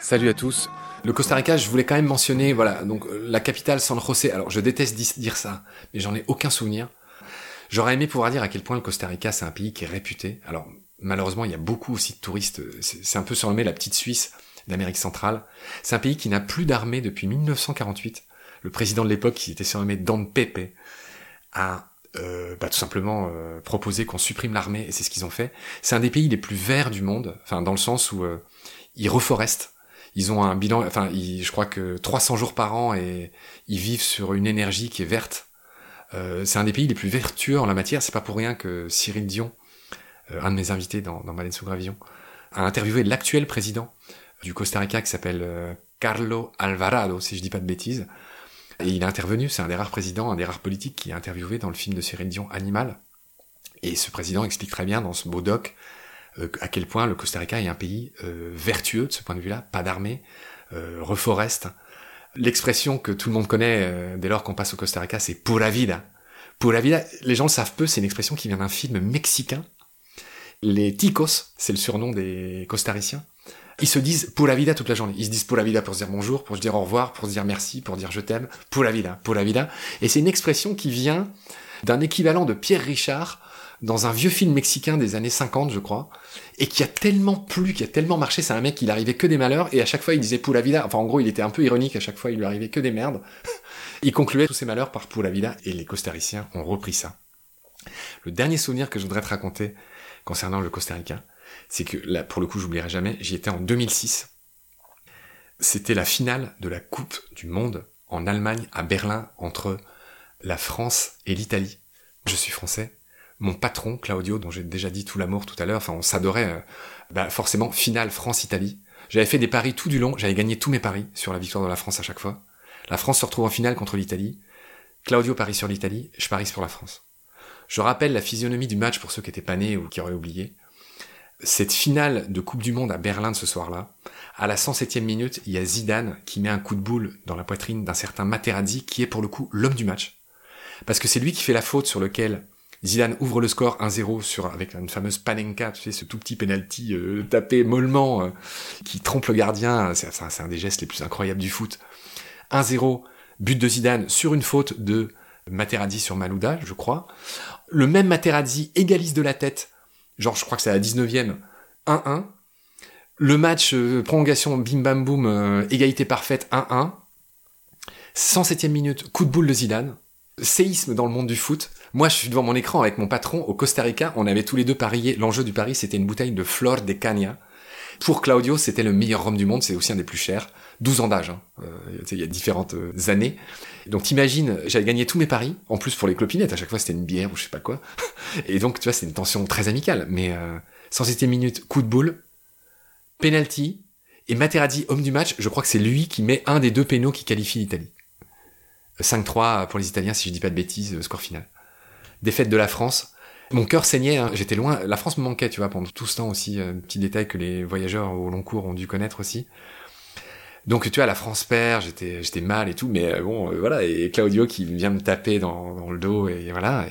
Salut à tous. Le Costa Rica, je voulais quand même mentionner, voilà, donc euh, la capitale San José. Alors, je déteste dire ça, mais j'en ai aucun souvenir. J'aurais aimé pouvoir dire à quel point le Costa Rica, c'est un pays qui est réputé. Alors, malheureusement, il y a beaucoup aussi de touristes. C'est un peu surnommé la petite Suisse d'Amérique centrale. C'est un pays qui n'a plus d'armée depuis 1948. Le président de l'époque, qui était surnommé Don Pepe, a euh, bah, tout simplement euh, proposé qu'on supprime l'armée, et c'est ce qu'ils ont fait. C'est un des pays les plus verts du monde, enfin dans le sens où euh, ils reforestent. Ils ont un bilan, enfin, je crois que 300 jours par an et ils vivent sur une énergie qui est verte. C'est un des pays les plus vertueux en la matière. C'est pas pour rien que Cyril Dion, un de mes invités dans, dans Baleine sous Gravillon, a interviewé l'actuel président du Costa Rica qui s'appelle Carlo Alvarado, si je dis pas de bêtises. Et il est intervenu, c'est un des rares présidents, un des rares politiques qui est interviewé dans le film de Cyril Dion Animal. Et ce président explique très bien dans ce beau doc euh, à quel point le Costa Rica est un pays euh, vertueux de ce point de vue-là, pas d'armée, euh, reforeste. L'expression que tout le monde connaît dès lors qu'on passe au Costa Rica, c'est pura vida. Pura vida, les gens le savent peu, c'est une expression qui vient d'un film mexicain. Les ticos, c'est le surnom des costariciens. Ils se disent pura vida toute la journée. Ils se disent pura vida pour se dire bonjour, pour se dire au revoir, pour se dire merci, pour dire je t'aime. Pura vida, pura vida. Et c'est une expression qui vient d'un équivalent de Pierre Richard dans un vieux film mexicain des années 50, je crois, et qui a tellement plu, qui a tellement marché, c'est un mec, il arrivait que des malheurs, et à chaque fois il disait Pula Vida, enfin en gros il était un peu ironique, à chaque fois il lui arrivait que des merdes. il concluait tous ses malheurs par Pula Vida, et les costariciens ont repris ça. Le dernier souvenir que je voudrais te raconter concernant le Costa Rica, c'est que là, pour le coup, j'oublierai jamais, j'y étais en 2006. C'était la finale de la Coupe du Monde en Allemagne, à Berlin, entre la France et l'Italie. Je suis français, mon patron Claudio, dont j'ai déjà dit tout l'amour tout à l'heure, enfin on s'adorait, euh, bah, forcément finale France-Italie. J'avais fait des paris tout du long, j'avais gagné tous mes paris sur la victoire de la France à chaque fois. La France se retrouve en finale contre l'Italie. Claudio parie sur l'Italie, je parie pour la France. Je rappelle la physionomie du match pour ceux qui étaient pas nés ou qui auraient oublié. Cette finale de Coupe du Monde à Berlin de ce soir-là, à la 107e minute, il y a Zidane qui met un coup de boule dans la poitrine d'un certain Materazzi qui est pour le coup l'homme du match. Parce que c'est lui qui fait la faute sur lequel Zidane ouvre le score 1-0 sur avec une fameuse panenka, tu sais, ce tout petit penalty euh, tapé mollement euh, qui trompe le gardien. C'est, un des gestes les plus incroyables du foot. 1-0, but de Zidane sur une faute de Materazzi sur Malouda, je crois. Le même Materazzi égalise de la tête, genre je crois que c'est à la 19e, 1-1. Le match euh, prolongation bim bam boum, égalité parfaite 1-1. 107e minute, coup de boule de Zidane séisme dans le monde du foot. Moi, je suis devant mon écran avec mon patron au Costa Rica. On avait tous les deux parié. L'enjeu du pari, c'était une bouteille de Flor de Caña. Pour Claudio, c'était le meilleur rhum du monde. C'est aussi un des plus chers. 12 ans d'âge. Hein. Euh, il y a différentes euh, années. Donc t'imagines, j'avais gagné tous mes paris. En plus, pour les clopinettes, à chaque fois, c'était une bière ou je sais pas quoi. Et donc, tu vois, c'est une tension très amicale. Mais euh, 107 minutes, coup de boule, penalty. Et Materazzi, homme du match, je crois que c'est lui qui met un des deux pénaux qui qualifie l'Italie. 5-3 pour les Italiens, si je dis pas de bêtises, score final. Défaite de la France. Mon cœur saignait, hein. j'étais loin. La France me manquait, tu vois, pendant tout ce temps aussi. Un petit détail que les voyageurs au long cours ont dû connaître aussi. Donc tu vois, la France perd, j'étais j'étais mal et tout, mais euh, bon, euh, voilà. Et Claudio qui vient me taper dans, le dos et voilà.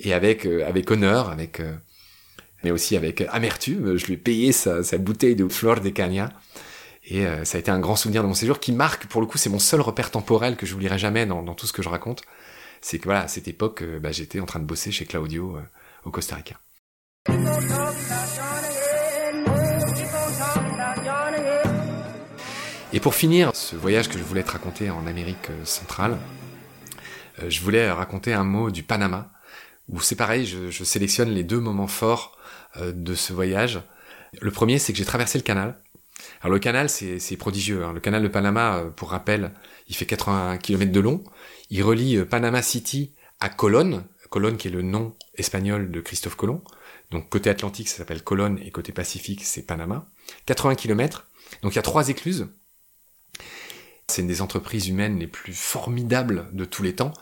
Et, avec euh, avec honneur, avec mais aussi avec amertume, je lui ai payé sa, bouteille de Flor de Cagna. Et euh, ça a été un grand souvenir de mon séjour qui marque, pour le coup, c'est mon seul repère temporel que je n'oublierai jamais dans, tout ce que je raconte. C'est que voilà, à cette époque, euh, bah, j'étais en train de bosser chez Claudio euh, Costa Rica. Et pour finir ce voyage que je voulais te raconter en Amérique centrale, je voulais raconter un mot du Panama, où c'est pareil, je, sélectionne les deux moments forts de ce voyage. Le premier, c'est que j'ai traversé le canal, alors le canal, c'est prodigieux. Hein. Le canal de Panama, euh, pour rappel, il fait 80 km de long. Il relie euh, Panama City à Colón. Colón qui est le nom espagnol de Christophe Colomb. Donc côté Atlantique, ça s'appelle Colón et côté Pacifique, c'est Panama. 80 km. Donc il y a trois écluses. C'est une des entreprises humaines les plus formidables de tous les temps.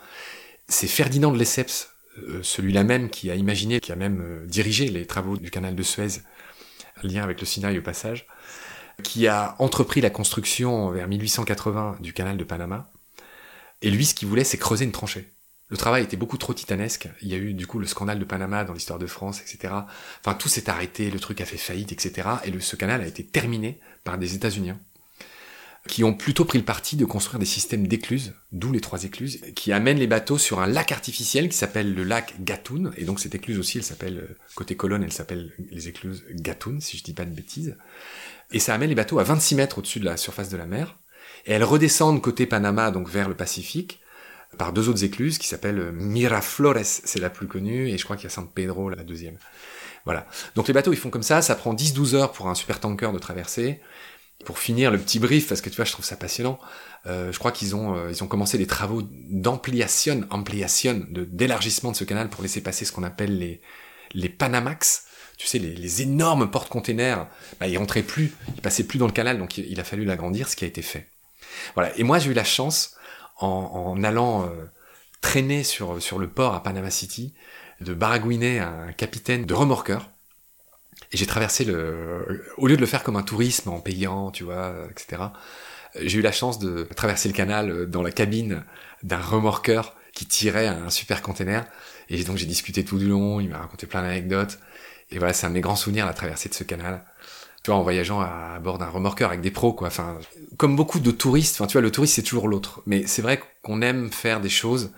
C'est Ferdinand de Lesseps, euh, celui-là même qui a imaginé, qui a même dirigé les travaux du canal de Suez, lien avec le Sinaï au passage qui a entrepris la construction vers 1880 du canal de Panama. Et lui, ce qu'il voulait, c'est creuser une tranchée. Le travail était beaucoup trop titanesque. Il y a eu du coup le scandale de Panama dans l'histoire de France, etc. Enfin, tout s'est arrêté, le truc a fait faillite, etc. Et le, ce canal a été terminé par des États-Unis qui ont plutôt pris le parti de construire des systèmes d'écluses, d'où les trois écluses, qui amènent les bateaux sur un lac artificiel qui s'appelle le lac Gatun. Et donc cette écluse aussi, elle s'appelle, euh, côté colonne, elle s'appelle les écluses Gatun, si je dis pas de bêtises. Et ça amène les bateaux à 26 mètres au-dessus de la surface de la mer. Et elles redescendent côté Panama, donc vers le Pacifique, par deux autres écluses qui s'appellent euh, Miraflores, c'est la plus connue, et je crois qu'il y a San Pedro, la deuxième. Voilà. Donc les bateaux, ils font comme ça, ça prend 10-12 heures pour un super tanker de traverser. Pour finir le petit brief, parce que tu vois, je trouve ça passionnant, euh, je crois qu'ils ont, euh, ont commencé des travaux d'ampliation, d'élargissement de ce canal pour laisser passer ce qu'on appelle les, les Panamax. Tu sais, les, les énormes portes-containers, bah, ils rentraient plus, ils passaient plus dans le canal, donc il, a fallu l'agrandir, ce qui a été fait. Voilà. Et moi, j'ai eu la chance, en, en allant euh, traîner sur, sur le port à Panama City, de baragouiner un capitaine de remorqueur et j'ai traversé le, au lieu de le faire comme un tourisme en payant, tu vois, etc. J'ai eu la chance de traverser le canal dans la cabine d'un remorqueur qui tirait un super container. Et donc j'ai discuté tout du long, il m'a raconté plein d'anecdotes. Et voilà, c'est un de mes grands souvenirs, la traversée de ce canal. Tu vois, en voyageant à, bord d'un remorqueur avec des pros, quoi. Enfin, comme beaucoup de touristes, enfin, tu vois, le touriste, c'est toujours l'autre. Mais c'est vrai qu'on aime faire des choses.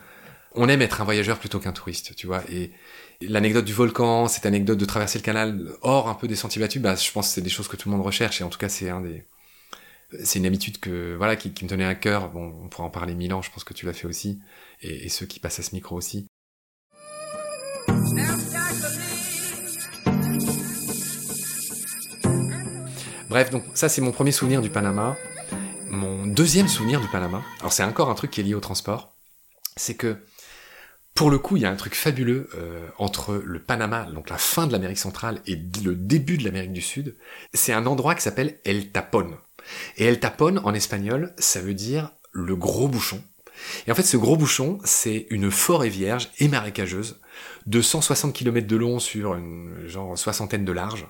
On aime être un voyageur plutôt qu'un touriste, tu vois. Et, l'anecdote du volcan, cette anecdote de traverser le canal hors un peu des sentiers battus, bah, je pense que c'est des choses que tout le monde recherche et en tout cas c'est un des, c'est une habitude que voilà qui, me tenait à cœur. Bon, on pourra en parler mille ans, je pense que tu l'as fait aussi et, ceux qui passent à ce micro aussi. Bref, donc ça c'est mon premier souvenir du Panama. Mon deuxième souvenir du Panama, alors c'est encore un truc qui est lié au transport, c'est que pour le coup, il y a un truc fabuleux euh, entre le Panama, donc la fin de l'Amérique centrale, et le début de l'Amérique du Sud. C'est un endroit qui s'appelle El Tapón. Et El Tapón, en espagnol, ça veut dire le gros bouchon. Et en fait, ce gros bouchon, c'est une forêt vierge et marécageuse de 160 km de long sur une genre soixantaine de large,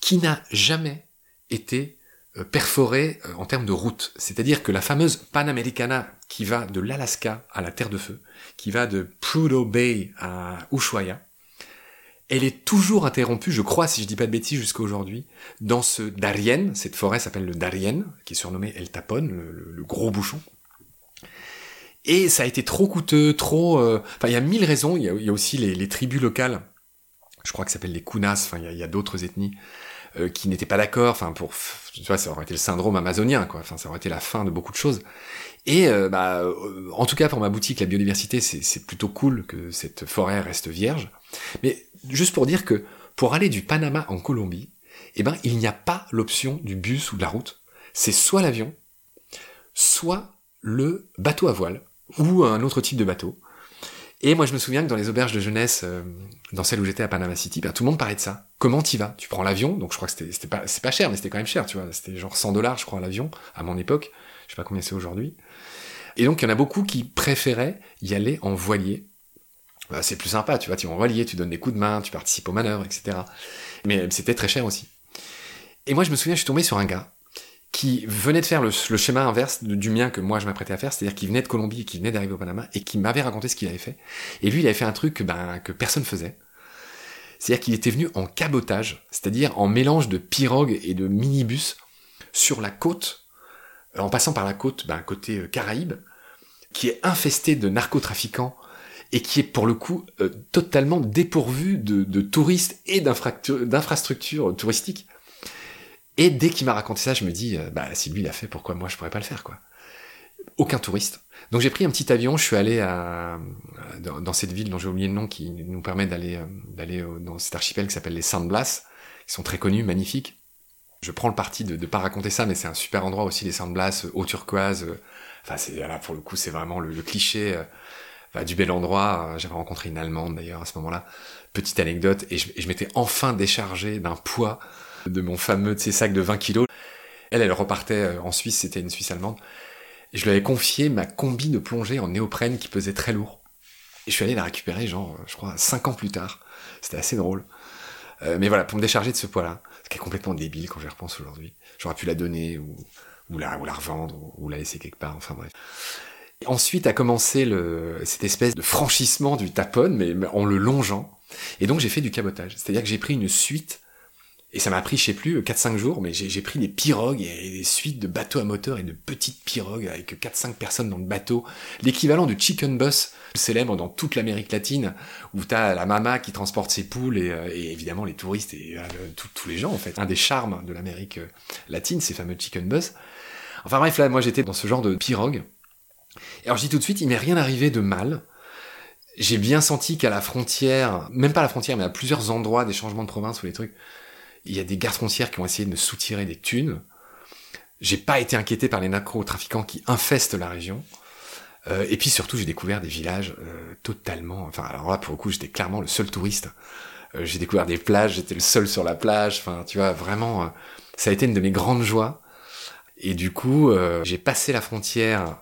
qui n'a jamais été euh, perforée euh, en termes de route. C'est-à-dire que la fameuse Panamericana qui va de l'Alaska à la Terre de Feu, qui va de Prudhoe Bay à Ushuaia, elle est toujours interrompue, je crois, si je dis pas de bêtises, jusqu'à aujourd'hui, dans ce Darien, cette forêt s'appelle le Darien, qui est surnommé El Tapon, le, gros bouchon. Et ça a été trop coûteux, trop... Euh, enfin, il y a mille raisons, il y a, aussi les, tribus locales, je crois que ça s'appelle les Kunas, enfin, il y a, d'autres ethnies, euh, qui n'étaient pas d'accord, enfin, pour... Tu vois, ça aurait été le syndrome amazonien, quoi, enfin, ça aurait été la fin de beaucoup de choses. Et euh, bah, euh, en tout cas pour ma boutique, la biodiversité, c'est plutôt cool que cette forêt reste vierge. Mais juste pour dire que pour aller du Panama en Colombie, eh ben il n'y a pas l'option du bus ou de la route. C'est soit l'avion, soit le bateau à voile ou un autre type de bateau. Et moi, je me souviens que dans les auberges de jeunesse, euh, dans celle où j'étais à Panama City, ben, tout le monde parlait de ça. Comment t'y vas? Tu prends l'avion, donc je crois que c'était pas, cher, mais c'était quand même cher, tu vois. C'était genre 100 dollars, je crois, l'avion, à mon époque. Je sais pas combien c'est aujourd'hui. Et donc, il y en a beaucoup qui préféraient y aller en voilier. Bah, c'est plus sympa, tu vois, tu es en voilier, tu donnes des coups de main, tu participes aux manœuvres, etc. Mais c'était très cher aussi. Et moi, je me souviens, je suis tombé sur un gars qui venait de faire le, schéma inverse du mien que moi je m'apprêtais à faire, c'est-à-dire qu'il venait de Colombie et qu'il venait d'arriver au Panama et qui m'avait raconté ce qu'il avait fait. Et lui, il avait fait un truc que, ben, que personne faisait. C'est-à-dire qu'il était venu en cabotage, c'est-à-dire en mélange de pirogue et de minibus sur la côte en passant par la côte, ben, côté euh, Caraïbes, qui est infesté de narcotrafiquants et qui est pour le coup euh, totalement dépourvu de, touristes et d'infrastructures touristiques. Et dès qu'il m'a raconté ça, je me dis, euh, bah si lui l'a fait, pourquoi moi je pourrais pas le faire quoi? Aucun touriste. Donc j'ai pris un petit avion, je suis allé à, dans, cette ville dont j'ai oublié le nom, qui nous permet d'aller d'aller dans cet archipel qui s'appelle les Saint Blas, qui sont très connus, magnifiques je prends le parti de ne pas raconter ça, mais c'est un super endroit aussi, les Saintes Blas, eau turquoise. Enfin, c'est là pour le coup, c'est vraiment le, cliché euh, du bel endroit. J'avais rencontré une Allemande d'ailleurs à ce moment-là. Petite anecdote, et je, m'étais enfin déchargé d'un poids de mon fameux de ces sacs de 20 kilos. Elle, elle repartait euh, en Suisse, c'était une Suisse allemande. Et je lui avais confié ma combi de plongée en néoprène qui pesait très lourd. Et je suis allé la récupérer, genre, je crois, 5 ans plus tard. C'était assez drôle. Euh, mais voilà, pour me décharger de ce poids-là, ce qui est complètement débile quand j'y repense aujourd'hui. J'aurais pu la donner ou, ou, la, ou la revendre ou, la laisser quelque part, enfin bref. ensuite a commencé le, cette espèce de franchissement du Tapon, mais en le longeant. Et donc j'ai fait du cabotage. C'est-à-dire que j'ai pris une suite, et ça m'a pris, je sais plus, 4-5 jours, mais j'ai pris des pirogues et des suites de bateaux à moteur et de petites pirogues avec 4-5 personnes dans le bateau. L'équivalent du chicken bus célèbre dans toute l'Amérique latine, où t'as la mama qui transporte ses poules et, euh, évidemment les touristes et euh, tous les gens en fait. Un des charmes de l'Amérique euh, latine, ces fameux chicken bus. Enfin bref, là, moi j'étais dans ce genre de pirogue. Et alors je dis tout de suite, il m'est rien arrivé de mal. J'ai bien senti qu'à la frontière, même pas à la frontière, mais à plusieurs endroits des changements de province ou les trucs, il y a des gardes frontières qui ont essayé de me soutirer des thunes. J'ai pas été inquiété par les narcotrafiquants qui infestent la région. Euh, et puis surtout, j'ai découvert des villages euh, totalement. Enfin, alors là, pour le coup, j'étais clairement le seul touriste. Euh, j'ai découvert des plages, j'étais le seul sur la plage. Enfin, tu vois, vraiment, ça a été une de mes grandes joies. Et du coup, j'ai passé la frontière.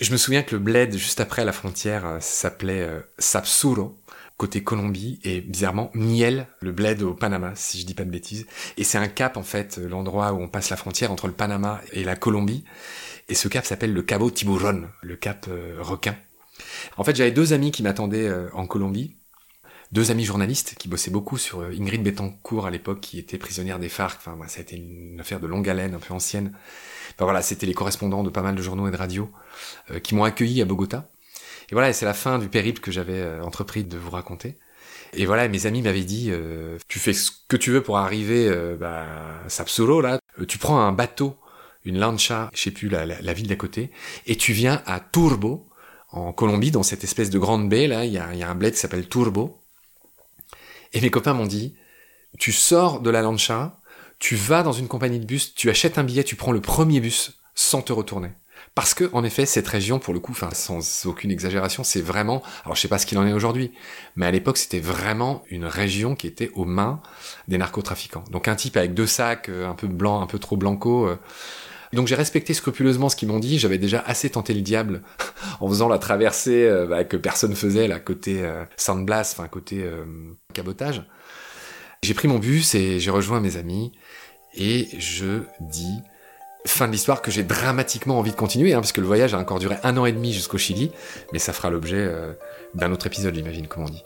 Je me souviens que le bled juste après la frontière s'appelait Sapsuro côté Colombie et bizarrement Miel, le bled au Panama, si je dis pas de bêtises. Et c'est un cap en fait, l'endroit où on passe la frontière entre le Panama et la Colombie. Et ce cap s'appelle le Cabo Tiburon, le cap euh, requin. En fait, j'avais deux amis qui m'attendaient euh, en Colombie, deux amis journalistes qui bossaient beaucoup sur euh, Ingrid Betancourt à l'époque, qui était prisonnière des FARC. Enfin, ça a été une affaire de longue haleine, un peu ancienne. Enfin voilà, c'était les correspondants de pas mal de journaux et de radios qui m'ont accueilli à Bogota. Et voilà, c'est la fin du périple que j'avais entrepris de vous raconter. Et voilà, mes amis m'avaient dit, tu fais ce que tu veux pour arriver bah, à Sapsuro, là. tu prends un bateau une lancha, je sais plus la, la, ville d'à côté, et tu viens à Turbo, en Colombie, dans cette espèce de grande baie, là, il y a, y a un bled qui s'appelle Turbo. Et mes copains m'ont dit, tu sors de la lancha, tu vas dans une compagnie de bus, tu achètes un billet, tu prends le premier bus sans te retourner. Parce que, en effet, cette région, pour le coup, sans aucune exagération, c'est vraiment, alors je sais pas ce qu'il en est aujourd'hui, mais à l'époque, c'était vraiment une région qui était aux mains des narcotrafiquants. Donc un type avec deux sacs, euh, un peu blanc, un peu trop blanco, euh, donc j'ai respecté scrupuleusement ce qu'ils m'ont dit. J'avais déjà assez tenté le diable en faisant la traversée euh, bah, que personne faisait, là, côté euh, San Blas, enfin côté cabotage. J'ai pris mon bus et j'ai rejoint mes amis. Et je dis fin de l'histoire que j'ai dramatiquement envie de continuer, hein, parce que le voyage a encore duré un an et demi jusqu'au Chili, mais ça fera l'objet d'un autre épisode, j'imagine, comme on dit.